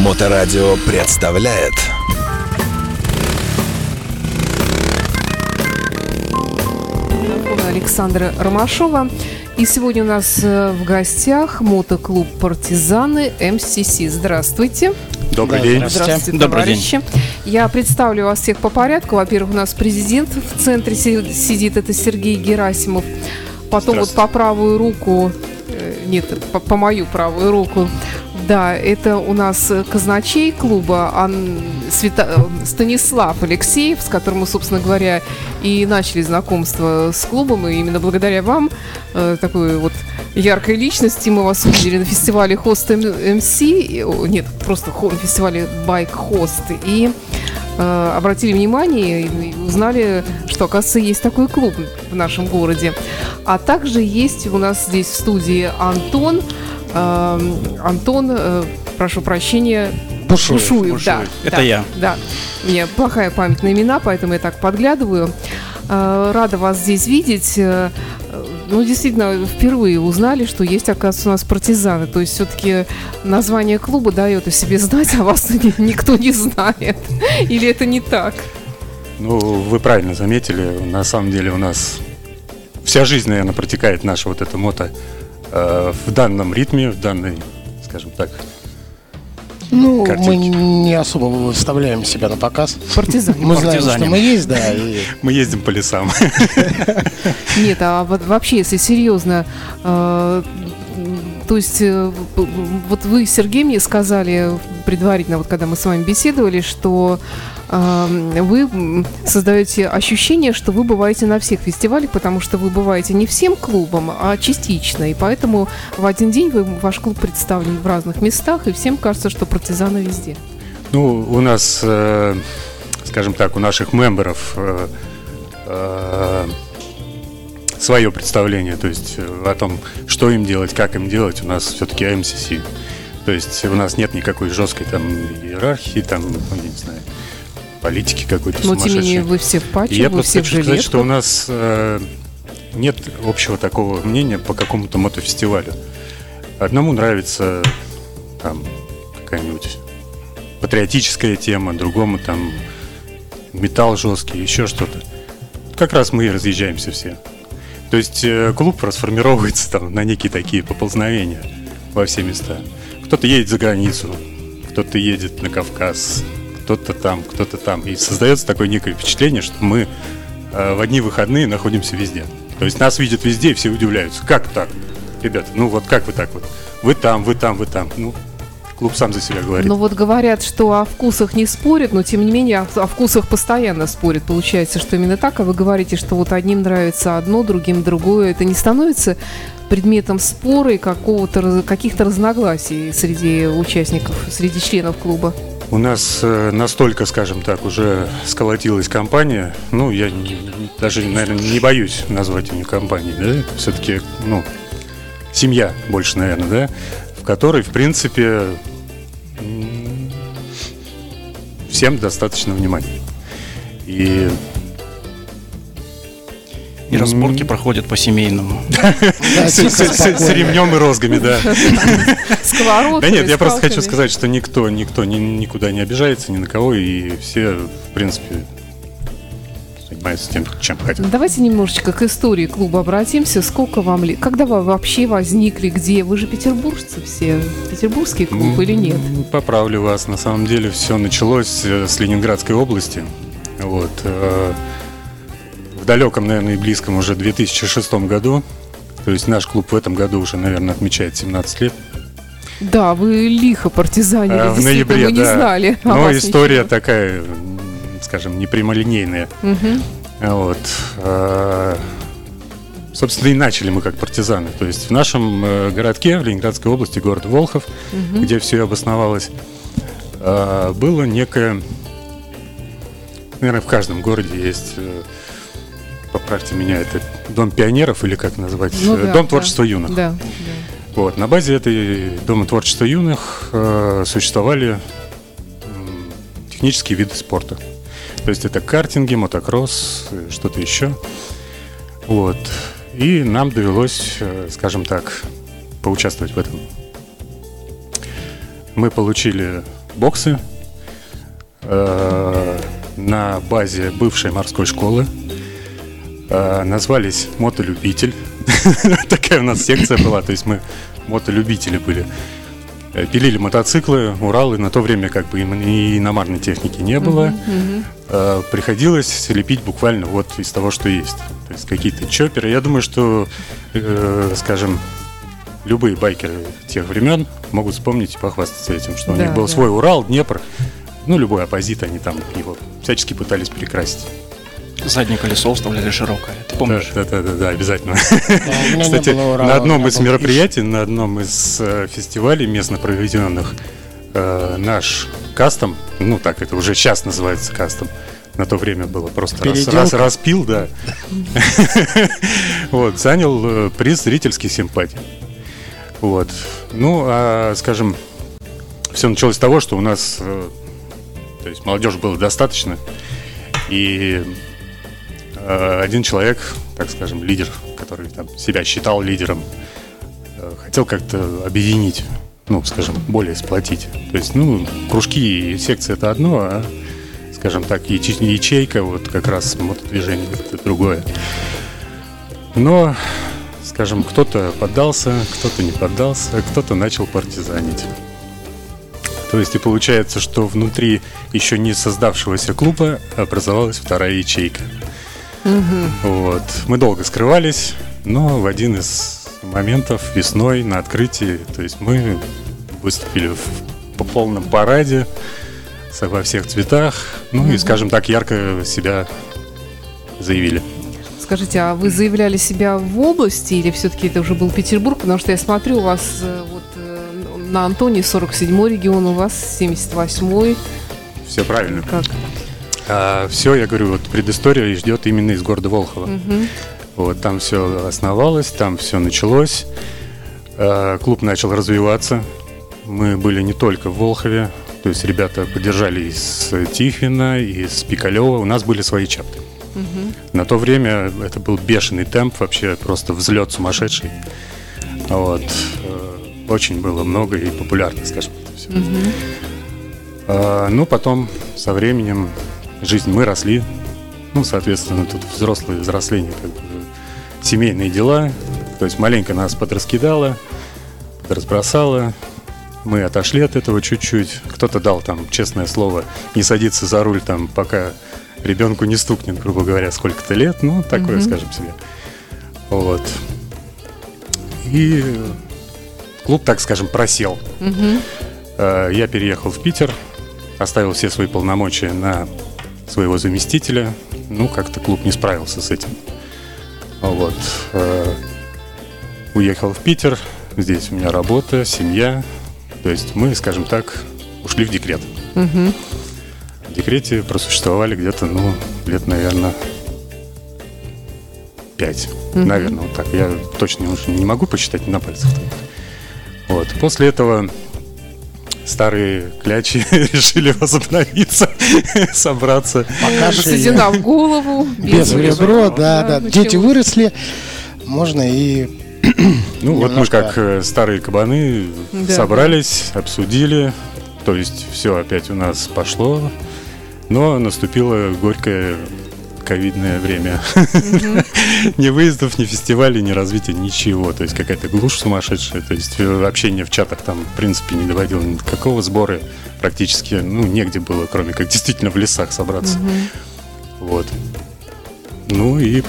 Моторадио представляет Александра Ромашова. И сегодня у нас э, в гостях мотоклуб «Партизаны» МСС. Здравствуйте. Добрый Да, день. Здравствуйте, Добрый день. товарищи. Я представлю вас всех по порядку. Во-первых, у нас президент в центре си- сидит, это Сергей Герасимов. Потом вот по правую руку, э, нет, по, по мою правую руку, да, это у нас э, казначей клуба Ан- Света- э, Станислав Алексеев, с которым мы, собственно говоря, и начали знакомство с клубом, и именно благодаря вам, э, такой вот яркой личности, мы вас увидели на фестивале Host МС, нет, просто на фестивале Bike Host, и э, обратили внимание и узнали, что, оказывается, есть такой клуб в нашем городе. А также есть у нас здесь в студии Антон, Антон, э, прошу прощения, Бушуев. Бушуев, да. Это да, я. Да. У меня плохая память на имена, поэтому я так подглядываю. Э, Рада вас здесь видеть. Э, Ну, действительно, впервые узнали, что есть, оказывается, у нас партизаны. То есть все-таки название клуба дает о себе знать, а вас ни- никто не знает. Или это не так? Ну, вы правильно заметили. На самом деле у нас вся жизнь, наверное, протекает наша вот эта мото э, в данном ритме, в данной, скажем так. Ну, Картинки. мы не особо выставляем себя на показ. Партизане. Мы знаем, что мы есть, да, и Мы ездим по лесам. Нет, а вот вообще, если серьезно, э, то есть э, вот вы, Сергей, мне сказали предварительно, вот когда мы с вами беседовали, что вы создаете ощущение, что вы бываете на всех фестивалях, потому что вы бываете не всем клубом, а частично, и поэтому в один день вы, ваш клуб представлен в разных местах, и всем кажется, что партизаны везде. Ну, у нас, э, скажем так, у наших мемберов э, э, свое представление, то есть о том, что им делать, как им делать, у нас все-таки МСС. То есть у нас нет никакой жесткой там иерархии, там, ну, не знаю, политики какой-то Но тем не менее вы все в патче, я вы просто все в хочу сказать, что у нас э, нет общего такого мнения по какому-то мотофестивалю. Одному нравится там какая-нибудь патриотическая тема, другому там металл жесткий, еще что-то. Как раз мы и разъезжаемся все. То есть э, клуб расформировывается там на некие такие поползновения во все места. Кто-то едет за границу, кто-то едет на Кавказ, кто-то там, кто-то там. И создается такое некое впечатление, что мы э, в одни выходные находимся везде. То есть нас видят везде, и все удивляются. Как так? Ребята, ну вот как вы так вот? Вы там, вы там, вы там. Ну, клуб сам за себя говорит. Ну вот говорят, что о вкусах не спорят, но тем не менее о, о вкусах постоянно спорят. Получается, что именно так, а вы говорите, что вот одним нравится одно, другим другое. Это не становится предметом спора и какого-то, каких-то разногласий среди участников, среди членов клуба? У нас э, настолько, скажем так, уже сколотилась компания. Ну, я даже, наверное, не боюсь назвать ее компанией, да? Все-таки, ну, семья больше, наверное, да? В которой, в принципе, всем достаточно внимания. И и разборки проходят по-семейному. с, ремнем и розгами, да. Да нет, я просто хочу сказать, что никто, никто ни- никуда не обижается, ни на кого, и все, в принципе, занимаются тем, чем хотят. Давайте немножечко к истории клуба обратимся. Сколько вам лет? Когда вы вообще возникли? Где? Вы же петербуржцы все. Петербургский клуб или нет? Поправлю вас. На самом деле все началось э, с Ленинградской области. Вот. Э, далеком, наверное, и близком уже 2006 году. То есть наш клуб в этом году уже, наверное, отмечает 17 лет. Да, вы лихо партизанили. А, в ноябре, мы не да. знали. о Но история ничего. такая, скажем, непрямолинейная. Мгм. Вот. э, Собственно, и начали мы как партизаны. То есть в нашем э, городке, в Ленинградской области, город Волхов, Мгм. где все обосновалось, э, было некое... Наверное, в каждом городе есть... э, Поправьте меня, это Дом пионеров или как назвать? Ну Э, да, Дом да. творчества юных. Да, Вот, на базе этой Дома творчества юных э, существовали м, технические виды спорта. То есть это картинги, мотокросс, э, что-то еще. Вот. И нам довелось, э, скажем так, поучаствовать в этом. Мы получили боксы э, на базе бывшей морской школы. Э, назвались «Мотолюбитель». Такая у нас секция была, то есть мы мотолюбители были. Э, Пилили мотоциклы, Уралы. На то время как бы и иномарной техники не было. Э, Приходилось лепить буквально вот из того, что есть. То есть какие-то чоперы. Я думаю, что, скажем, любые байкеры тех времен могут вспомнить и похвастаться этим, что у них был свой Урал, Днепр. Ну, любой оппозит, они там его всячески пытались перекрасить. Заднее колесо вставляли широкое. Ты помнишь? Да, да, да, да, обязательно. Да, Кстати, Урала, на одном меня из мероприятий, на одном из э, фестивалей местно проведенных, э, наш кастом, ну так это уже сейчас называется кастом, на то время было просто раз, раз- распил, да. Вот, занял э, приз зрительских симпатий. Вот. Ну, а, скажем, все началось с того, что у нас, то есть молодежи было достаточно, и один человек, так скажем, лидер, который там себя считал лидером, э, хотел как-то объединить, ну, скажем, более сплотить. То есть, ну, кружки и секции это одно, а, скажем так, яче- ячейка, вот как раз мотодвижение это другое. Но, скажем, кто-то поддался, кто-то не поддался, кто-то начал партизанить. То есть и получается, что внутри еще не создавшегося клуба образовалась вторая ячейка. Вот. Мы долго скрывались, но в один из моментов весной на открытии, то есть мы выступили в, по полном параде во всех цветах, ну и, скажем так, ярко себя заявили. Скажите, а вы заявляли себя в области или все-таки это уже был Петербург? Потому что я смотрю, у вас э, вот э, на Антоне 47-й регион, у вас 78-й. Все правильно. Как? Все, я говорю, вот предыстория ждет именно из города Волхова. Мгм. Вот там все основалось, там все началось. Э, Клуб начал развиваться. Мы были не только в Волхове, то есть ребята поддержали из Тихвина, из Пикалева. У нас были свои чапты. На то время это был бешеный темп, вообще просто взлет сумасшедший. Вот. Э, Очень было много и популярно, скажем, это все. А, ну, потом со временем жизнь мы росли. Ну, соответственно, тут взрослые взросление, как бы семейные дела. То есть маленько нас подраскидало, подразбросало. Мы отошли от этого чуть-чуть. Кто-то дал там, честное слово, не садиться за руль там, пока ребенку не стукнет, грубо говоря, сколько-то лет. Ну, такое, скажем себе. Вот. И клуб, так скажем, просел. Э, Я переехал в Питер, оставил все свои полномочия на своего заместителя. Ну, как-то клуб не справился с этим. Вот. Э, Уехал в Питер. Здесь у меня работа, семья. То есть мы, скажем так, ушли в декрет. В декрете просуществовали где-то, ну, лет, наверное, пять. Наверное, вот так. Я точно уже не могу посчитать на пальцах. Вот. После этого старые клячи решили возобновиться, собраться. Пока Седина в голову. без в ребро, да, да. ну Дети выросли, можно и Ну, вот мы как э, старые кабаны Да. собрались, обсудили. То есть все опять у нас пошло. Но наступило горькое ковидное время. Ни выездов, ни фестивалей, ни развития, ничего. То есть какая-то глушь сумасшедшая. То есть э, общение в чатах там, в принципе, не доводило никакого сбора. Практически, ну, негде было, кроме как действительно в лесах собраться. Вот. Ну и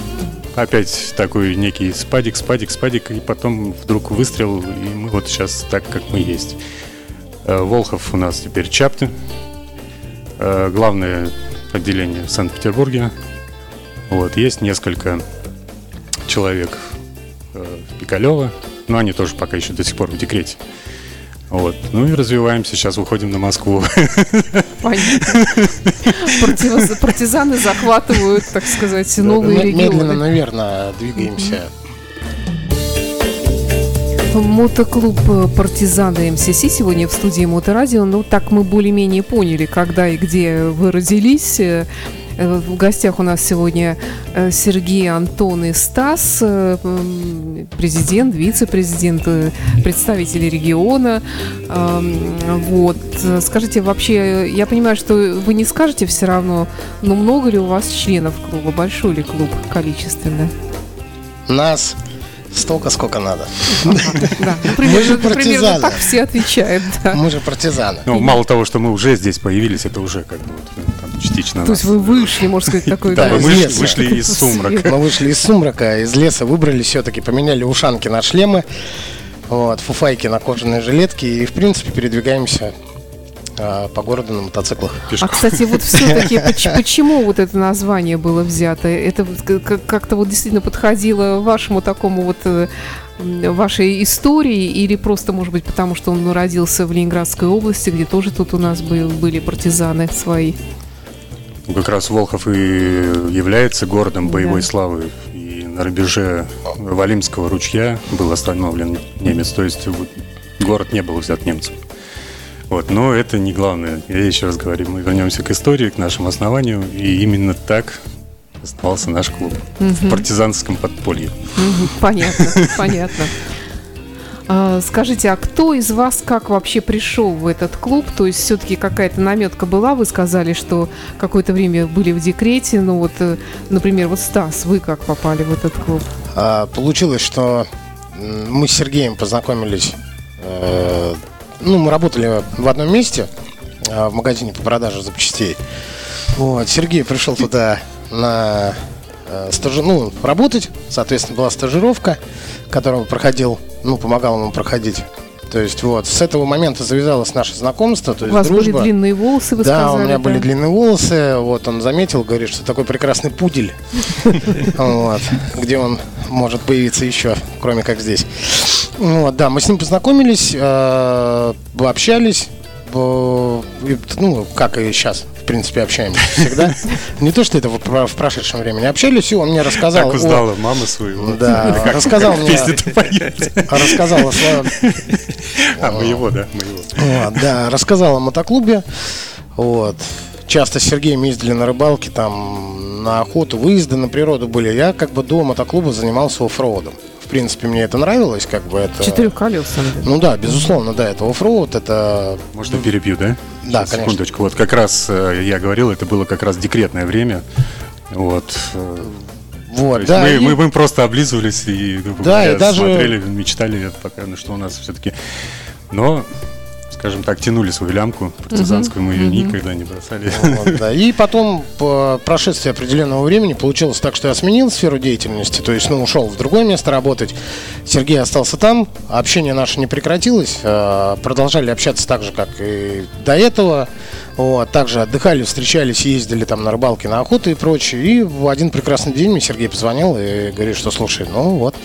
опять такой некий спадик, спадик, спадик, и потом вдруг выстрел, и мы вот сейчас так, как мы есть. Э, Волхов у нас теперь Чапты. Э, Главное отделение в Санкт-Петербурге. Вот, есть несколько человек э, в Пикалево, но они тоже пока еще до сих пор в декрете. Вот. Ну и развиваемся, сейчас выходим на Москву. Понятно. Партиз- Партизаны захватывают, так сказать, новые ме- медленно, регионы. наверное, двигаемся. Мотоклуб э, «Партизаны МСС» сегодня в студии Моторадио. Ну, так мы более-менее поняли, когда и где вы родились. Э, В гостях у нас сегодня э, Сергей, Антон и Стас, э, президент, вице-президент, представители региона. Вот. Скажите, вообще, я понимаю, что вы не скажете все равно, но много ли у вас членов клуба? Большой ли клуб количественно? Нас столько, сколько надо. Да, ну, Мы же партизаны. так все отвечают. да. Мы же партизаны. Ну, мало того, что мы уже здесь появились, это уже как бы вот, ну, частично То есть вы вышли, можно сказать, такой... Да, мы вышли, из сумрака. Мы вышли из сумрака, из леса, выбрали все-таки, поменяли ушанки на шлемы, вот, фуфайки на кожаные жилетки и, в принципе, передвигаемся по городу на мотоциклах. А, кстати, вот все-таки почему вот это название было взято? Это как-то вот действительно подходило вашему такому вот э, вашей истории или просто, может быть, потому что он родился в Ленинградской области, где тоже тут у нас был, были партизаны свои? Ну, Как раз Волхов и является городом боевой Да. славы. И на рубеже Валимского ручья был остановлен немец. То есть вот город не был взят немцем. Вот, но это не главное. Я еще раз говорю, мы вернемся к истории, к нашему основанию. И именно так основался наш клуб. В партизанском подполье. Мгм, Понятно, понятно. А, Скажите, а кто из вас как вообще пришел в этот клуб? То есть все-таки какая-то наметка была? Вы сказали, что какое-то время были в декрете. Ну вот, э, например, вот Стас, вы как попали в этот клуб? А, Получилось, что мы с Сергеем познакомились. Ну, мы работали в одном месте, а, в магазине по продаже запчастей. Вот, Сергей пришел туда на э, стажи- ну, работать, соответственно, была стажировка, которую он проходил, ну, помогал ему проходить. То есть вот, с этого момента завязалось наше знакомство, то У есть вас дружба. были длинные волосы, вы да, сказали. у меня были да? длинные волосы. Вот он заметил, говорит, что такой прекрасный пудель. Вот. Где он может появиться еще, кроме как здесь. Вот, да, мы с ним познакомились, э, общались. Ну, как и сейчас, в принципе, общаемся всегда. Не то, что это в про- в прошедшем времени. Общались, и он мне рассказал. Так о- узнала мама своего. Да, Как- рассказал как мне-. Рассказал о своем А, моего, да, моего. Вот, да, рассказал о мотоклубе. Вот. Часто с Сергеем ездили на рыбалки, там, на охоту, выезды на природу были. Я как бы до мотоклуба занимался оффроудом. В принципе, мне это нравилось, как бы это... Четырехколесным. да. Ну да, безусловно, да, это оффроуд, это... Можно перебью, да? Да, Сейчас, конечно. Секундочку. Вот как раз э, я говорил, это было как раз декретное время. Вот. э, Вот, да. мы, и- мы, мы просто облизывались и, грубо Да, говоря, и даже- смотрели, мечтали пока, ну, что у нас все-таки. Но, скажем так, тянули свою лямку партизанскую, мы ее никогда не бросали. Вот, да. И потом, по прошествии определенного времени, получилось так, что я сменил сферу деятельности, то есть, ну, ушел в другое место работать. Сергей остался там, общение наше не прекратилось, э, продолжали общаться так же, как и до этого. Вот, также отдыхали, встречались, ездили там на рыбалки, на охоту и прочее. И в один прекрасный день мне Сергей позвонил и говорит, что слушай, ну вот,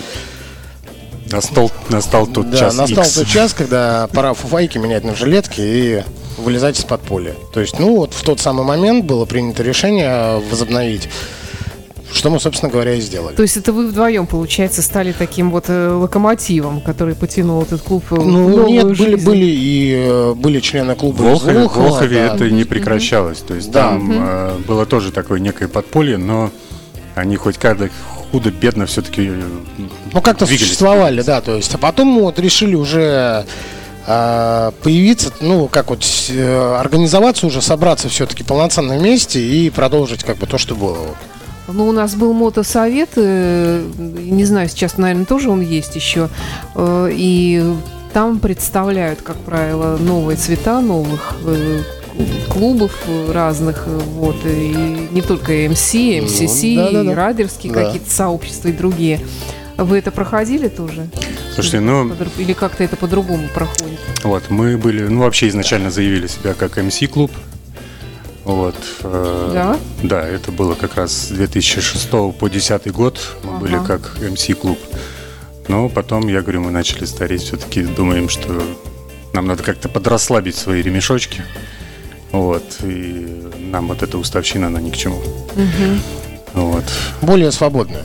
Настал, настал тот да, час настал X. тот час, когда пора фуфайки менять на жилетки и вылезать из подполья. То есть, ну вот в тот самый момент было принято решение возобновить, что мы, собственно говоря, и сделали. То есть это вы вдвоем, получается, стали таким вот э, локомотивом, который потянул этот клуб э, в Ну новую нет, были, жизнь? были и э, были члены В клуба из Волхове, в Волхова, Волхове да. это не прекращалось. То есть Да. там э, было тоже такое некое подполье, но они хоть как-то худо-бедно все-таки Ну как-то существовали, да, то есть, а потом мы вот решили уже э, появиться, ну как вот э, организоваться уже, собраться все-таки полноценно вместе и продолжить как бы то, что было. Ну, у нас был мотосовет, э, не знаю, сейчас, наверное, тоже он есть еще, э, и там представляют, как правило, новые цвета новых э, клубов разных, э, вот, и не только МС, МСС, Ну, да-да-да. и райдерские Да. какие-то сообщества и другие. Вы это проходили тоже? Слушайте, ну, Или как-то это по-другому проходит? Вот, мы были, ну, вообще изначально заявили себя как МС-клуб. Вот. э, Да? Да, это было как раз с 2006 по 2010 год. Мы были Ага. как МС-клуб. Но потом, я говорю, мы начали стареть. Все-таки думаем, что нам надо как-то подрасслабить свои ремешочки. Вот. И нам вот эта уставщина, она ни к чему. Вот. Более свободное.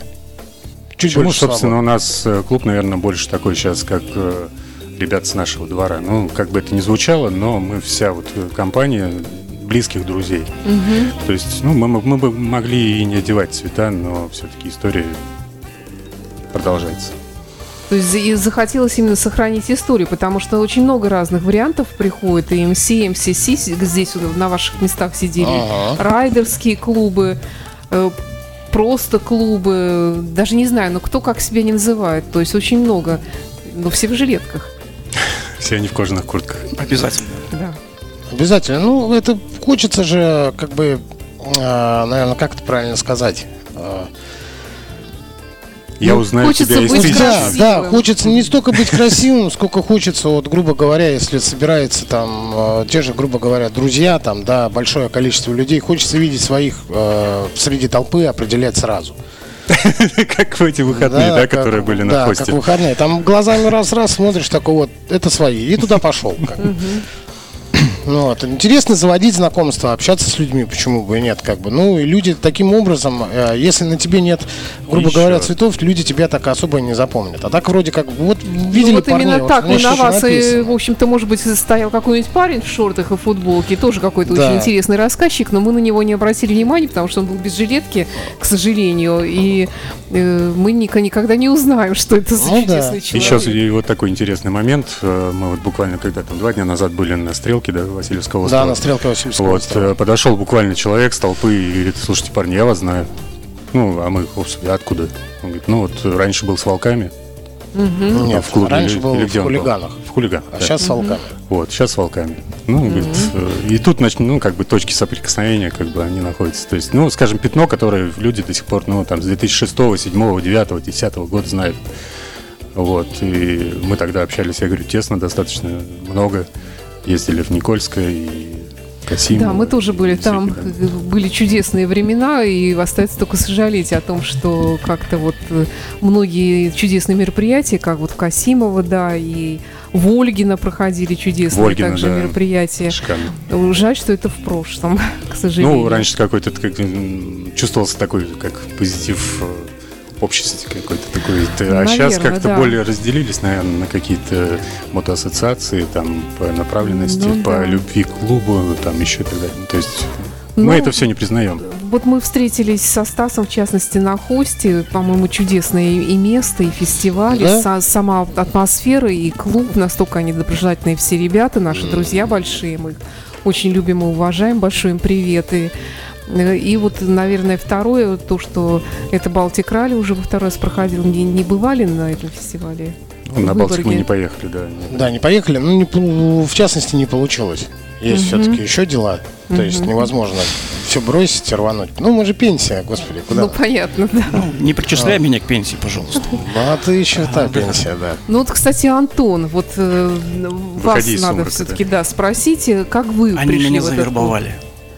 Чуть Почему, больше собственно, свободы. у нас э, клуб, наверное, больше такой сейчас, как э, ребят с нашего двора. Ну, как бы это ни звучало, но мы вся вот э, компания близких друзей. То есть, ну, мы, мы бы могли и не одевать цвета, но все-таки история продолжается. То есть и захотелось именно сохранить историю, потому что очень много разных вариантов приходит. И МС, МСС здесь вот на ваших местах сидели, Ага. райдерские клубы, э, просто клубы, даже не знаю, но кто как себя не называет. То есть очень много, но все в жилетках. Все они в кожаных куртках. Обязательно. Да. Обязательно. Ну, это хочется же, как бы, наверное, как это правильно сказать? Я Ну, узнаю хочется тебя быть тысячи. Да, красивым. да, хочется не столько быть красивым, сколько хочется, вот, грубо говоря, если собирается там э, те же, грубо говоря, друзья, там, да, большое количество людей, хочется видеть своих э, среди толпы, определять сразу. Как в эти выходные, да, как- которые были да, на хосте. как выходные. Там глазами раз-раз смотришь, такой вот, это свои, и туда пошел. как бы. Ну, вот. Интересно заводить знакомства, общаться с людьми, почему бы и нет, как бы. Ну, и люди таким образом, э, если на тебе нет, грубо Еще. говоря, цветов, люди тебя так особо и не запомнят. А так вроде как, вот видели Ну, вот парней, именно вот так у меня и на вас, и, в общем-то, может быть, стоял какой-нибудь парень в шортах и футболке, тоже какой-то Да. очень интересный рассказчик, но мы на него не обратили внимания, потому что он был без жилетки, к сожалению, и э, мы никогда не узнаем, что это за Ну да. чудесный человек. Еще и вот такой интересный момент. Э, Мы вот буквально когда там два дня назад были на стрелке, да, Васильевского Да, острова. на стрелке Васильевского Вот, острова. э, подошел буквально человек с толпы и говорит, слушайте, парни, я вас знаю. Ну, а мы, господи, откуда? Он говорит, ну вот раньше был с волками. Нет, в клубе раньше или- был или в он был? хулиганах, В хулиганах. а да. сейчас с волками. Вот, сейчас с волками. Ну, говорит, э, и тут, ну, как бы точки соприкосновения, как бы они находятся. То есть, ну, скажем, пятно, которое люди до сих пор, ну, там, с 2006, 2007, 2009, 2010 года знают. Вот, и мы тогда общались, я говорю, тесно, достаточно много. Ездили в Никольское и Касим. Да, мы тоже были там, э, были чудесные времена, и остается только сожалеть о том, что как-то вот э, многие чудесные мероприятия, как вот в Касимово, да, и в Ольгино проходили чудесные Ольгино, также да. мероприятия. Шикарно. Жаль, что это в прошлом, к сожалению. Ну, раньше какой-то как, чувствовался такой, как позитив обществе какой-то такой. А сейчас Наверно, как-то да. более разделились, наверное, на какие-то мотоассоциации, там, по направленности, Ну, по да. любви к клубу, там, еще и так далее. То есть Ну, мы это все не признаем. Вот мы встретились со Стасом, в частности, на Хосте. По-моему, чудесное и и место, и фестиваль, и Да? са- сама атмосфера, и клуб. Настолько они доброжелательные все ребята, наши друзья большие. Мы их очень любим и уважаем. Большой им привет. И, и вот, наверное, второе, то, что это Балтик Ралли уже во второй раз проходил. Не, не бывали на этом фестивале? Ну, на Балтику мы не поехали, да. Да, не поехали, ну, не, в частности, не получилось. Есть все-таки еще дела. То есть невозможно все бросить и рвануть. Ну, мы же пенсия, господи, куда? Ну, понятно, да. Ну, не причисляй меня к пенсии, пожалуйста. Ну, а ты еще та пенсия, да. Ну вот, кстати, Антон, вот э, вас надо все-таки, да, спросите, как вы Они пришли меня в этот завербовали.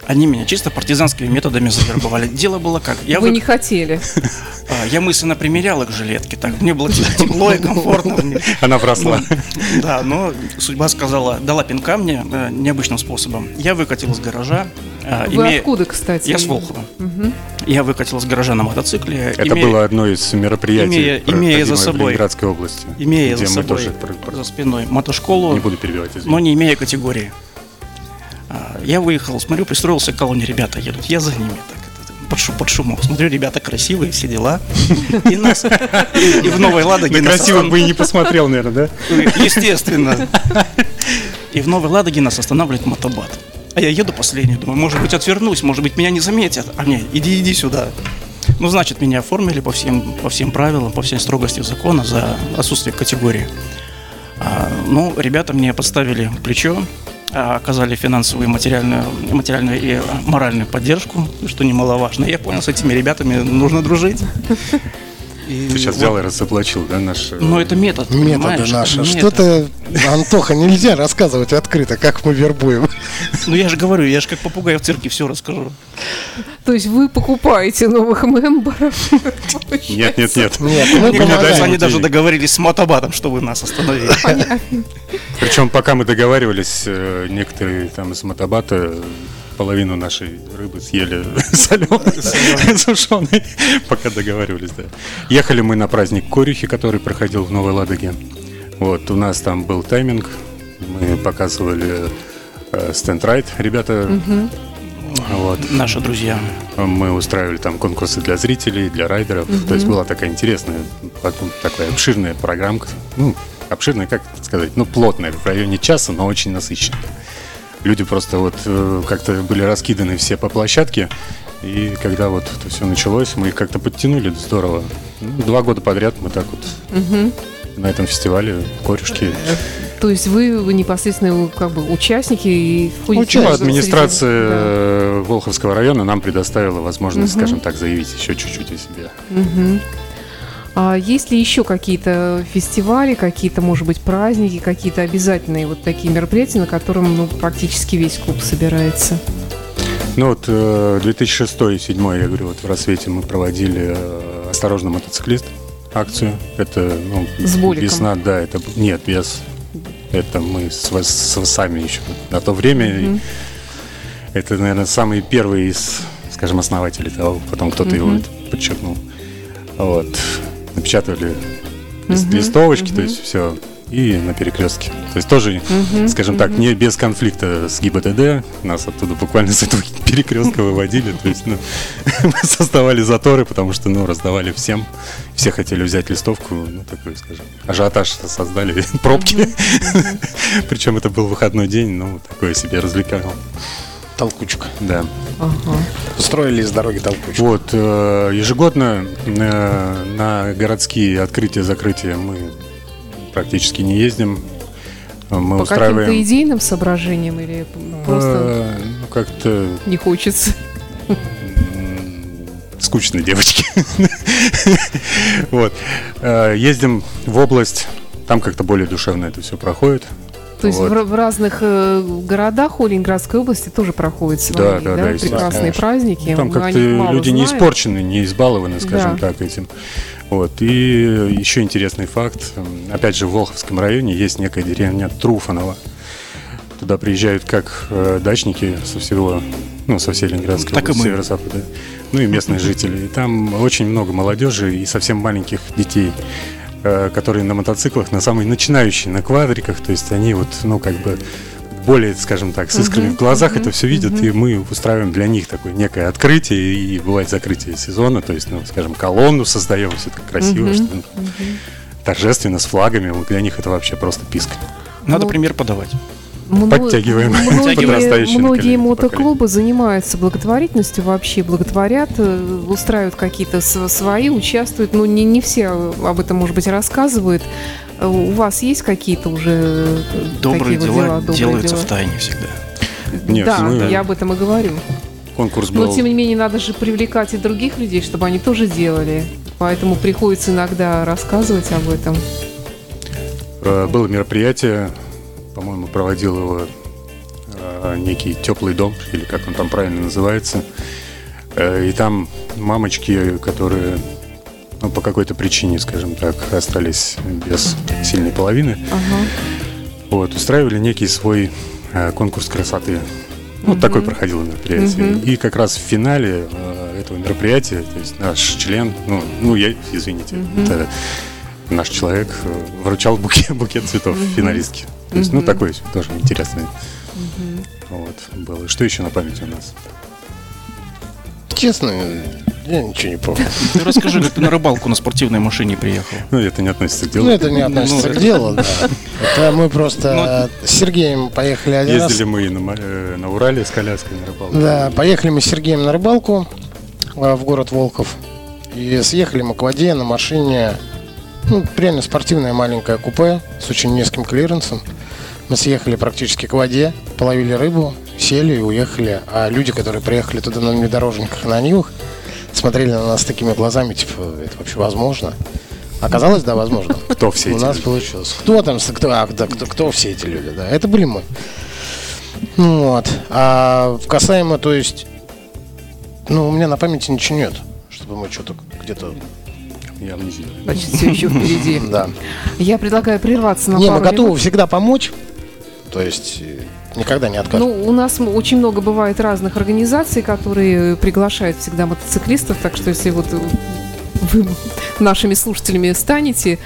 Они меня чисто партизанскими методами завербовали. Дело было как? Я, Вы вы- не хотели. а, я мысленно примерял их жилетки, так мне было тепло и комфортно. Она вросла. Да, но судьба сказала, дала пинка мне э, необычным способом. Я выкатил из гаража. э, Вы имея- откуда, кстати? Я с Волхова. Я выкатил из гаража на мотоцикле. Это имея- было одно из мероприятий, имея- имея за проходимое в собой- Ленинградской области, Имея где за мы собой тоже... за спиной мотошколу, Не буду перебивать, извини. но не имея категории. А, Я выехал, смотрю, пристроился к колонне, ребята едут, я за ними так, под, шу- под шумок. Смотрю, ребята красивые, все дела. И нас, и, и в Новой Ладоге На нас красивых бы и не посмотрел, наверное, да? Естественно. И в Новой Ладоге нас останавливает мотобат. А я еду последний, думаю, может быть, отвернусь, может быть, меня не заметят. А мне, иди, иди сюда. Ну, значит, меня оформили по всем, по всем правилам, по всей строгости закона за отсутствие категории. А, ну, ребята мне подставили плечо, оказали финансовую, материальную, материальную и моральную поддержку, что немаловажно. Я понял, с этими ребятами нужно дружить. И Ты сейчас вот. взял и разоблачил, да, наш... э, Но это метод, Методы наши. Что-то, Антоха, нельзя рассказывать открыто, как мы вербуем. Ну я же говорю, я же как попугай в цирке все расскажу. То есть вы покупаете новых мемберов? Нет, нет, нет. Они даже договорились с мотобатом, чтобы нас остановили. Причем, пока мы договаривались, э, некоторые там из мотобата половину нашей рыбы съели соленой, сушеной, пока договаривались, да. Ехали мы на праздник Корюхи, который проходил в Новой Ладоге. Вот, у нас там был тайминг, мы показывали Стендрайт, ребята. Вот. Наши друзья. Мы устраивали там конкурсы для зрителей, для райдеров. То есть была такая интересная, такая обширная программка. Ну, обширная, как сказать, ну, плотная, в районе часа, но очень насыщенная. Люди просто вот э, как-то были раскиданы все по площадке. И когда вот это все началось, мы их как-то подтянули здорово. Ну, два года подряд мы так вот на этом фестивале корешки. То есть вы, непосредственно как бы участники и входите Ну, в- администрация да. э, Волховского района нам предоставила возможность, скажем так, заявить еще чуть-чуть о себе. Мгм. А есть ли еще какие-то фестивали, какие-то, может быть, праздники, какие-то обязательные вот такие мероприятия, на котором ну, практически весь клуб собирается? Ну вот э, 2006 и 2007, я говорю, вот в рассвете мы проводили э, «Осторожно, мотоциклист» акцию. Это ну, С Боликом. весна, да, это нет, без. Это мы с, с сами еще на то время. и Это, наверное, самый первый из, скажем, основателей того. Потом кто-то его это подчеркнул. Вот. Напечатали лист- листовочки, то есть все. И на перекрестке. То есть тоже, скажем так, не без конфликта с ГИБДД. Нас оттуда буквально с этого перекрестка выводили. То есть, ну, мы создавали заторы, потому что, ну, раздавали всем. Все хотели взять листовку, ну, такой, скажем, ажиотаж создали, пробки. Причем это был выходной день, ну, такое себе развлекал. Толкучка. Да. Ага. Устроили из дороги толкучку. Вот, э, ежегодно э, на городские открытия-закрытия мы практически не ездим. Мы По устраиваем... каким-то идейным соображениям или просто э, ну, как-то не хочется? скучно, девочки. Вот. Э, Ездим в область, там как-то более душевно это все проходит. То есть Вот. в, в разных э, городах у Ленинградской области тоже проходят свои Да, да, да, прекрасные конечно. праздники. Ну, Там о как-то люди не знаем. испорчены, не избалованы, скажем Да. так, этим. Вот. И еще интересный факт. Опять же, в Волховском районе есть некая деревня Труфаново. Туда приезжают как э, дачники со всего, ну, со всей Ленинградской Так области, северо-запада. Ну и местные жители. И там очень много молодежи и совсем маленьких детей, которые на мотоциклах, на самые начинающие, на квадриках. То есть они вот, ну, как бы более, скажем так, с искрами в глазах это все видят, и мы устраиваем для них такое некое открытие, и бывает закрытие сезона, то есть, ну, скажем, колонну создаем, все так красиво, что ну, торжественно, с флагами, для них это вообще просто писк. Надо Ну, пример подавать. Мно- Подтягиваем Многие, многие поколение, мотоклубы занимаются благотворительностью вообще, благотворят, э, устраивают какие-то св- свои, участвуют. Ну, не, не все об этом, может быть, рассказывают. Э, У вас есть какие-то уже э, Добрые такие вот дела, добрые делаются дела? в тайне всегда. Нет, да, мы- я об этом и говорю. Конкурс Но, был... тем не менее, надо же привлекать и других людей, чтобы они тоже делали. Поэтому приходится иногда рассказывать об этом. Было мероприятие, по-моему, проводил его э, некий теплый дом, или как он там правильно называется. Э, И там мамочки, которые ну, по какой-то причине, скажем так, остались без сильной половины, Ага. вот, устраивали некий свой э, конкурс красоты. Вот такой проходило мероприятие. Мгм. И как раз в финале э, этого мероприятия, то есть наш член, ну, ну я, извините, это наш человек э, вручал букет, букет цветов финалистке. То есть, ну, такой тоже интересный. Вот, было. Что еще на памяти у нас? Честно, я ничего не помню. Ты расскажи, как ты на рыбалку на спортивной машине приехал. Ну, это не относится к делу. Ну, это не относится к делу, да. Это мы просто с Сергеем поехали один раз. Ездили мы и на, э, на Урале с коляской на рыбалку. Да, поехали мы с Сергеем на рыбалку а, в город Волков. И съехали мы к воде на машине. Ну, реально спортивное маленькое купе с очень низким клиренсом. Мы съехали практически к воде, половили рыбу, сели и уехали. А люди, которые приехали туда на внедорожниках и на Нивах, смотрели на нас такими глазами, типа, это вообще возможно? Оказалось, да, возможно. Кто все У эти нас люди? получилось. Кто там, кто, а, да, кто, кто все эти люди, да? Это были мы. Ну Вот. А касаемо, то есть, ну, у меня на памяти ничего нет, чтобы мы что-то где-то, Я амнезия. Значит, все еще впереди. да. Я предлагаю прерваться на Не, мы пару готовы минут. всегда помочь, то есть, э, никогда не откажем. Ну, у нас очень много бывает разных организаций, которые приглашают всегда мотоциклистов, так что если вот э, вы нашими слушателями станете,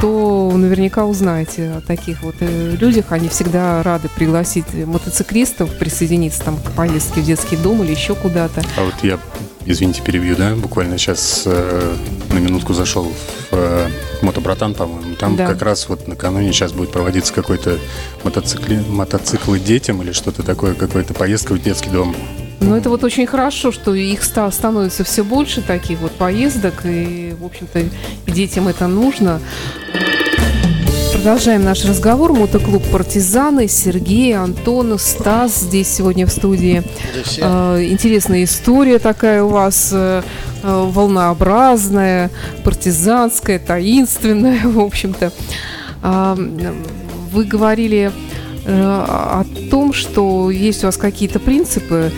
то наверняка узнаете о таких вот э, людях. Они всегда рады пригласить мотоциклистов присоединиться там к поездке в детский дом или еще куда-то. А вот я, извините, перебью, да, буквально сейчас э, на минутку зашел в э, Мотобратан, по-моему. Там Да. как раз вот накануне сейчас будет проводиться какой-то мотоцикли, мотоциклы детям или что-то такое, какая-то поездка в детский дом. Но это вот очень хорошо, что их ста- становится все больше таких вот поездок, и, в общем-то, детям это нужно. Продолжаем наш разговор. Мотоклуб «Партизаны», Сергей, Антон, Стас здесь сегодня в студии. Э, Интересная история такая у вас, э, э, волнообразная, партизанская, таинственная, в общем-то. А, Вы говорили э, о том, что есть у вас какие-то принципы,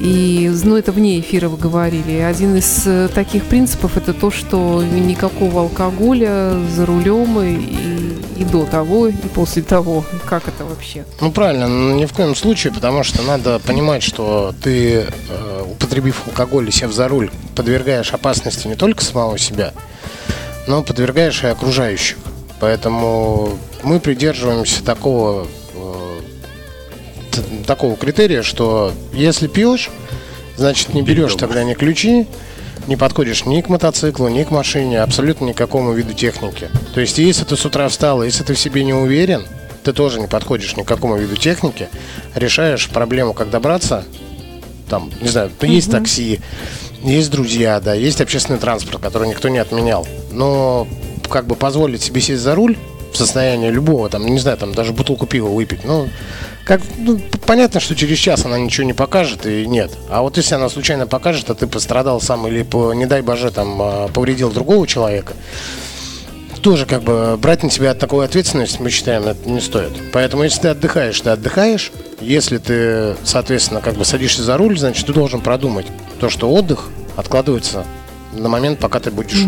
и, ну, это вне эфира вы говорили. Один из э, таких принципов это то, что никакого алкоголя за рулем и, и до того, и после того. Как это вообще? Ну правильно, ни в коем случае, потому что надо понимать, что ты, э, употребив алкоголь и сев за руль, подвергаешь опасности не только самого себя, но подвергаешь и окружающих. Поэтому мы придерживаемся такого, такого критерия, что если пьешь, значит не берешь тогда ни ключи, не подходишь ни к мотоциклу, ни к машине, абсолютно никакому виду техники. То есть, если ты с утра встал, если ты в себе не уверен, ты тоже не подходишь ни к какому виду техники, решаешь проблему, как добраться, там, не знаю, то есть такси, есть друзья, да, есть общественный транспорт, который никто не отменял. Но как бы позволить себе сесть за руль в состоянии любого, там, не знаю, там даже бутылку пива выпить, ну, как, ну, понятно, что через час она ничего не покажет и нет. А вот если она случайно покажет, а ты пострадал сам или, не дай боже, там, а, повредил другого человека, тоже как бы брать на себя такую ответственность, мы считаем, это не стоит. Поэтому если ты отдыхаешь, ты отдыхаешь. Если ты, соответственно, как бы садишься за руль, значит, ты должен продумать то, что отдых откладывается на момент, пока ты будешь,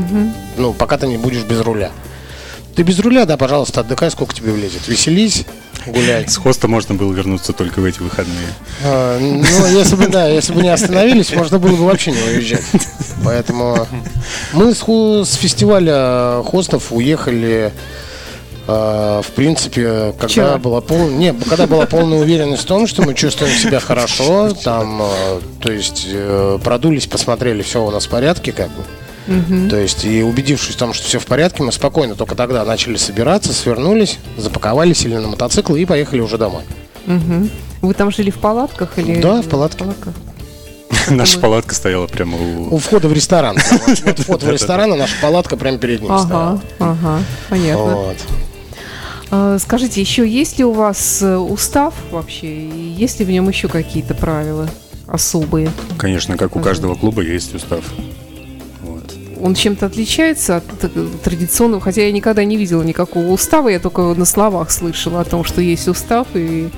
ну, пока ты не будешь без руля. Ты без руля, да, пожалуйста, отдыхай, сколько тебе влезет. Веселись, гуляй. С хоста можно было вернуться только в эти выходные. А, Ну, если бы, да, если бы не остановились, можно было бы вообще не уезжать. Поэтому мы с, фестиваля хостов уехали, а, в принципе, когда была полная, не, когда была полная уверенность в том, что мы чувствуем себя хорошо, там, а, то есть э, продулись, посмотрели, все у нас в порядке, как бы. То есть, и убедившись в том, что все в порядке, мы спокойно только тогда начали собираться, свернулись, запаковали, сели на мотоцикл и поехали уже домой. Мгм. Вы там жили в палатках или? Да, в палатке. палатках? Наша палатка стояла прямо у... У входа в ресторан. Вот, вход в ресторан, и наша палатка прямо перед ним Ага, стояла. ага, понятно. А, Скажите, еще есть ли у вас э, устав вообще? Есть ли в нем еще какие-то правила особые? Конечно, как у каждого клуба есть устав. Он чем-то отличается от традиционного, хотя я никогда не видела никакого устава, я только на словах слышала о том, что есть устав и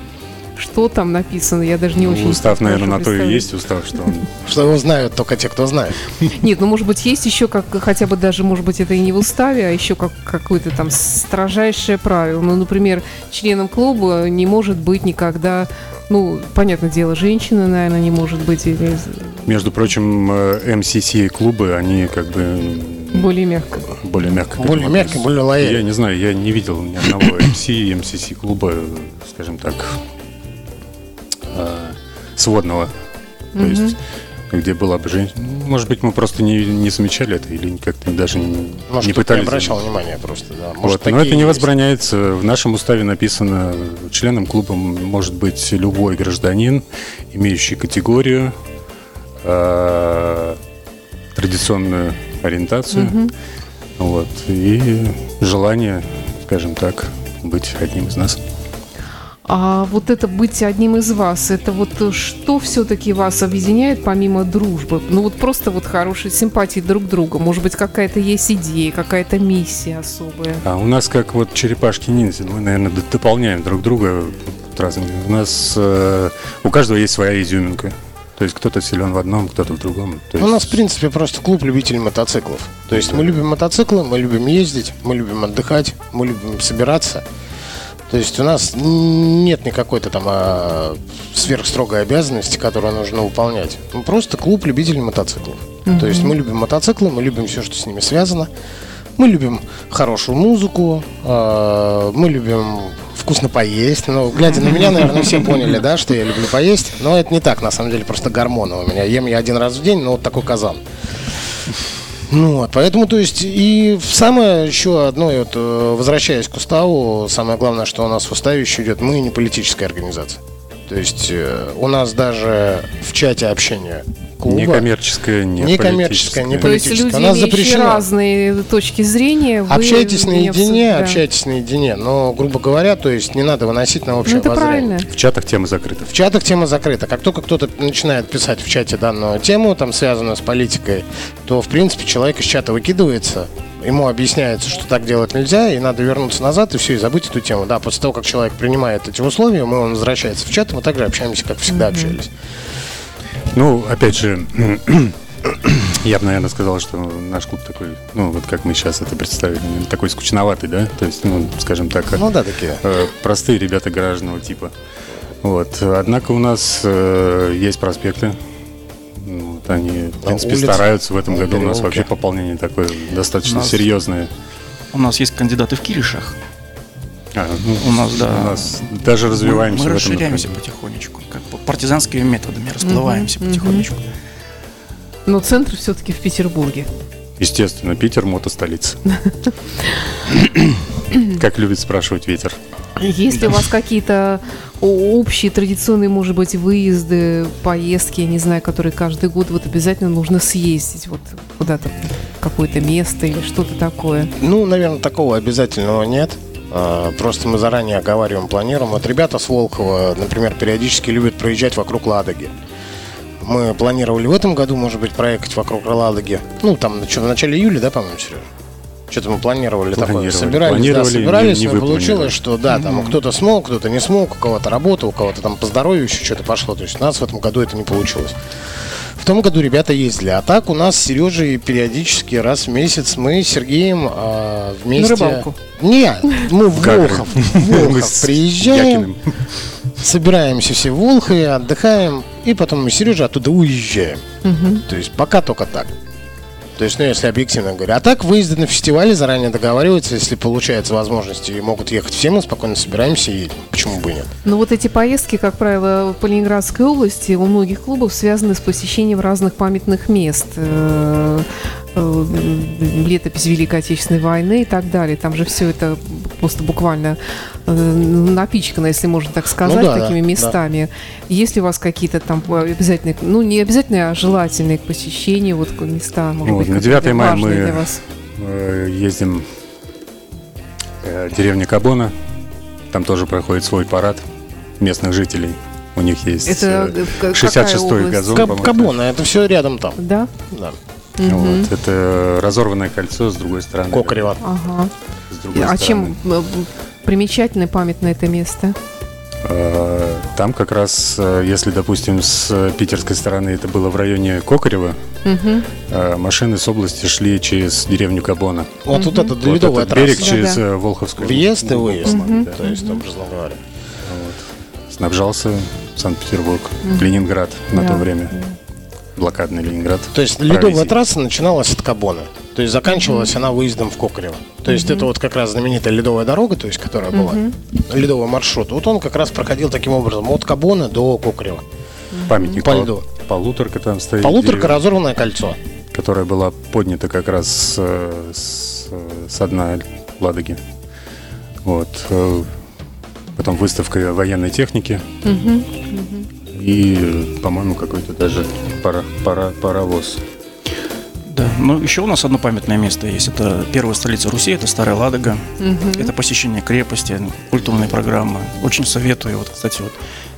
что там написано, я даже не очень Ну, устав, хорошо наверное, на то и есть устав, что он Что его знают только те, кто знает. Нет, ну может быть есть еще как хотя бы даже, может быть, это и не в уставе, а еще как какое-то там строжайшее правило. Ну, например, членом клуба не может быть никогда, ну, понятное дело, женщина, наверное, не может быть или Между прочим, э, MCC клубы, они как бы более мягко. более мягко. Более мягко, более лояльно. Я не знаю, я не видел ни одного MC и MCC клуба, скажем так, сводного. То есть, где была бы женщина. Может быть, мы просто не, не замечали это или как-то даже не, Может, не пытались. обращал внимание просто, да. Может, Вот, но это не есть. возбраняется. В нашем уставе написано, членом клуба может быть любой гражданин, имеющий категорию, э, традиционную ориентацию, вот, и желание, скажем так, быть одним из нас. А вот это быть одним из вас, это вот э, что все-таки вас объединяет помимо дружбы? Ну вот просто вот хорошей симпатии друг к другу. Может быть, какая-то есть идея, какая-то миссия особая. А у нас как вот черепашки-ниндзя, мы, наверное, дополняем друг друга разными. У нас э, у каждого есть своя изюминка. То есть кто-то силен в одном, кто-то в другом. То У нас, в есть- принципе, просто клуб любителей мотоциклов. То есть мы любим мотоциклы, мы любим ездить, мы любим отдыхать, мы любим собираться. То есть у нас нет никакой-то там а, сверхстрогой обязанности, которую нужно выполнять. Мы просто клуб любителей мотоциклов. Mm-hmm. То есть мы любим мотоциклы, мы любим все, что с ними связано. Мы любим хорошую музыку, э, мы любим вкусно поесть. Ну, глядя на меня, наверное, все поняли, да, что я люблю поесть. Но это не так, на самом деле, просто гормоны у меня. Ем я один раз в день, но вот такой казан. Ну вот, поэтому, то есть, и самое еще одно, вот, э, возвращаясь к уставу, самое главное, что у нас в уставе еще идет, мы не политическая организация. То есть э, у нас даже в чате общения клуба. Некоммерческое, не Некоммерческое, не То есть люди, Она запрещена. разные точки зрения. Общайтесь наедине, да. общайтесь наедине. Но, грубо говоря, то есть не надо выносить на общее ну, это правильно. В чатах тема закрыта. В чатах тема закрыта. Как только кто-то начинает писать в чате данную тему, там связанную с политикой, то, в принципе, человек из чата выкидывается, ему объясняется, что так делать нельзя, и надо вернуться назад и все, и забыть эту тему. Да, после того, как человек принимает эти условия, мы он возвращается в чат, мы также общаемся, как всегда mm-hmm. общались. Ну, опять же, я бы, наверное, сказал, что наш клуб такой, ну, вот как мы сейчас это представили, такой скучноватый, да? То есть, ну, скажем так, ну, да, такие. Э, простые ребята гражданного типа. Вот. Однако у нас э, есть проспекты. Ну, вот они, в принципе, улиц, стараются в этом году. У нас вообще пополнение такое достаточно нас, серьезное. У нас есть кандидаты в Киришах. А, ну, у нас, да. У нас даже развиваемся. Мы, мы расширяемся бы партизанскими методами расплываемся угу, потихонечку. Но центр все-таки в Петербурге. Естественно, Питер мотостолица. столица. Как любит спрашивать ветер. Есть ли у вас какие-то общие традиционные, может быть, выезды, поездки, я не знаю, которые каждый год вот обязательно нужно съездить вот куда-то, какое-то место или что-то такое? Ну, наверное, такого обязательного нет. А, просто мы заранее оговариваем, планируем. Вот ребята с Волхова, например, периодически любят проезжать вокруг Ладоги. Мы планировали в этом году, может быть, проехать вокруг Ладоги. Ну, там, что, в начале июля, да, по-моему, Сережа? Что-то мы планировали, планировали такое. Собирались, планировали, да, собирались, не, не но получилось, что да, там mm-hmm. кто-то смог, кто-то не смог, у кого-то работа, у кого-то там по здоровью еще что-то пошло. То есть у нас в этом году это не получилось. В том году ребята ездили. А так у нас с Сережей периодически раз в месяц мы с Сергеем а, вместе... На рыбалку? Нет, мы в Волхов. Волхов приезжаем, собираемся все в Волхове, отдыхаем, и потом мы с Сережей оттуда уезжаем. То есть пока только так. То есть, ну, если объективно говоря. А так, выезды на фестивале заранее договариваются, если получается возможность, и могут ехать все, мы спокойно собираемся и едем. Почему бы и нет? Ну, вот эти поездки, как правило, по Ленинградской области у многих клубов связаны с посещением разных памятных мест. Э, летопись Великой Отечественной войны и так далее. Там же все это просто буквально э, напичкано, если можно так сказать, ну, да, такими местами. Да. Есть ли у вас какие-то там обязательные, ну не обязательные, а желательные к посещению вот места, может вот, быть, на 9 мая мы для вас? Э, ездим э, деревня Кабона, там тоже проходит свой парад местных жителей. У них есть это 66-й газон. Каб- Кабона, это все рядом там. Да? Да. Угу. Вот, это разорванное кольцо с другой стороны. Кокарева. Ага другой а стороны. чем э, примечательно памятно это место? А, там как раз, э, если, допустим, с питерской стороны это было в районе Кокарева, угу. машины с области шли через деревню Кабона. Вот угу. тут это вот этот берег через да, да. Волховскую. Въезд и выезд, угу. то есть, образно говоря. Вот. Снабжался Санкт-Петербург, угу. Ленинград на да. то время. Блокадный Ленинград. То есть ледовая трасса начиналась от Кабона. То есть заканчивалась она выездом в Кокорево. То есть это вот как раз знаменитая ледовая дорога, то есть которая была, ледовый маршрут. Вот он как раз проходил таким образом от Кабона до Кокорева. Памятник по льду. Полуторка там стоит. Полуторка разорванное кольцо. Которая была поднята как раз с, с, с дна Ладоги. Вот. Э, потом выставка военной техники. И, по-моему, какой-то даже пара, пара, паровоз. Да, ну еще у нас одно памятное место есть. Это первая столица Руси, это Старая Ладога. Угу. Это посещение крепости, культурные программы. Очень советую. Вот, кстати, вот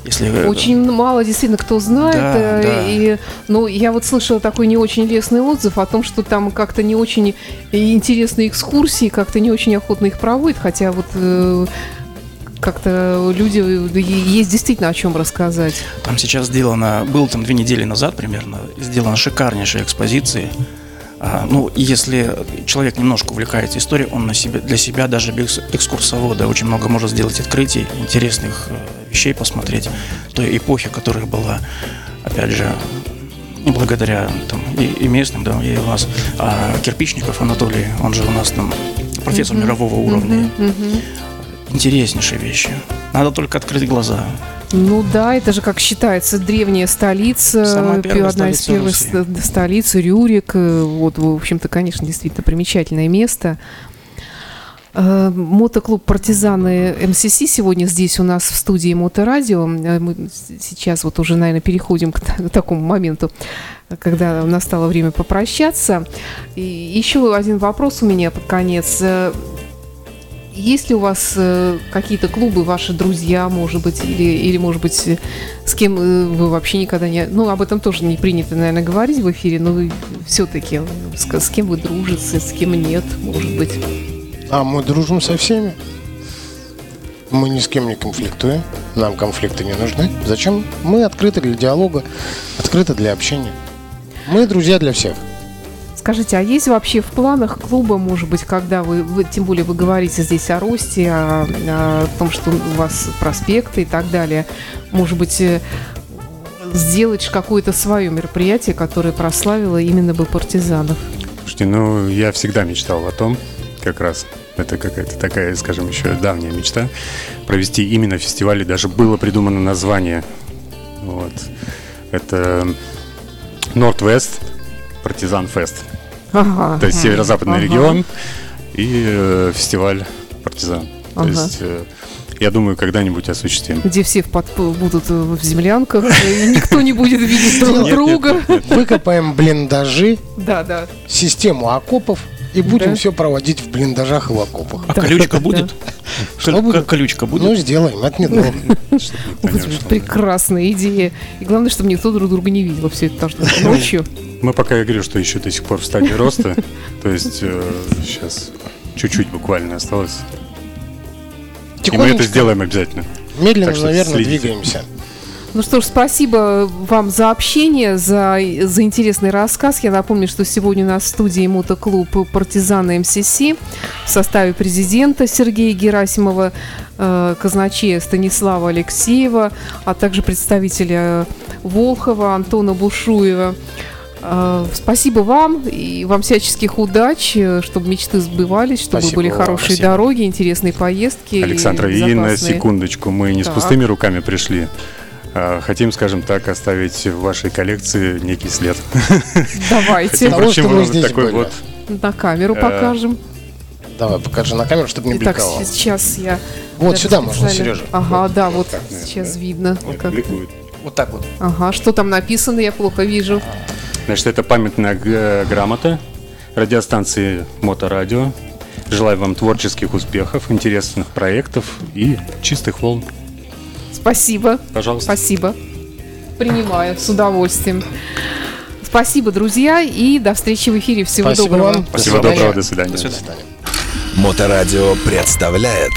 если... Очень мало действительно кто знает. Да, э, да. И, ну, я вот слышала такой не очень лестный отзыв о том, что там как-то не очень интересные экскурсии, как-то не очень охотно их проводят, хотя вот э, как-то люди есть действительно о чем рассказать. Там сейчас сделано, был там две недели назад примерно, сделана шикарнейшая экспозиция А, ну, если человек немножко увлекается историей, он на себе, для себя даже без экскурсовода очень много может сделать открытий, интересных э, вещей посмотреть той эпохи, которая была, опять же, благодаря там, и, и местным, да, и у нас а, Кирпичников Анатолий, он же у нас там профессор мирового уровня. Интереснейшие вещи. Надо только открыть глаза. Ну да, это же, как считается, древняя столица, Самая первая одна из столица первых Руси. ст- столиц, Рюрик. э, Вот, в общем-то, конечно, действительно примечательное место. Э, Мотоклуб «Партизаны МСС» сегодня здесь у нас в студии Моторадио. Э, Мы сейчас вот уже, наверное, переходим к такому моменту, когда настало время попрощаться. И еще один вопрос у меня под конец. Есть ли у вас э, какие-то клубы, ваши друзья, может быть, или, или может быть, с кем э, вы вообще никогда не... Ну, об этом тоже не принято, наверное, говорить в эфире, но все-таки с, с кем вы дружите, с кем нет, может быть. А мы дружим со всеми. Мы ни с кем не конфликтуем. Нам конфликты не нужны. Зачем? Мы открыты для диалога, открыты для общения. Мы друзья для всех. Скажите, а есть вообще в планах клуба, может быть, когда вы, вы- тем более вы говорите здесь о росте, о, о том, что у вас проспекты и так далее, может быть, э, сделать какое-то свое мероприятие, которое прославило именно бы партизанов? Слушайте, ну, я всегда мечтал о том, как раз, это какая-то такая, скажем, еще давняя мечта, провести именно фестиваль, и даже было придумано название. Вот. Это Норд-Вест Партизан Фест. Ага. То есть северо-западный Ага. регион и э, фестиваль Партизан. То Ага. есть, э, я думаю, когда-нибудь осуществим. Где все в под- будут э, в землянках, и никто не будет видеть друг друга. Выкопаем блиндажи, Да, да. систему окопов и будем Да. все проводить в блиндажах и в окопах. А Да, колючка да, будет? Что будет? Колючка будет? Ну, сделаем, это недолго. Прекрасная идея. И главное, чтобы никто друг друга не видел. Все это ночью. Мы пока, я говорю, что еще до сих пор в стадии роста. То есть сейчас чуть-чуть буквально осталось. И мы это сделаем обязательно. медленно, Так что наверное, следите. двигаемся. Ну что ж, спасибо вам за общение, за, за интересный рассказ. Я напомню, что сегодня у нас в студии мотоклуб «Партизаны МСС» в составе президента Сергея Герасимова, э, казначея Станислава Алексеева, а также представителя Волхова Антона Бушуева. Э, Спасибо вам и вам всяческих удач, э, чтобы мечты сбывались, чтобы Спасибо были хорошие спасибо. дороги, интересные поездки. Александра, и на безопасные. секундочку, мы не с Так. пустыми руками пришли. а Хотим, скажем так, оставить в вашей коллекции некий след. Давайте Того, что мы вот здесь такой были. вот на камеру Э, покажем. Давай, покажи на камеру, чтобы не Итак, бликовало. сейчас я... Вот сюда можно, Сережа. Ага, да, вот так, сейчас видно. как- бликует. Вот так вот. Ага, что там написано, я плохо вижу. Значит, это памятная г- грамота радиостанции Моторадио. Желаю вам творческих успехов, интересных проектов и чистых волн. Спасибо, Пожалуйста. спасибо. Принимаю с удовольствием. Спасибо, друзья, и до встречи в эфире. Всего Спасибо доброго. вам. Всего свидания. доброго, до свидания. До свидания. Моторадио представляет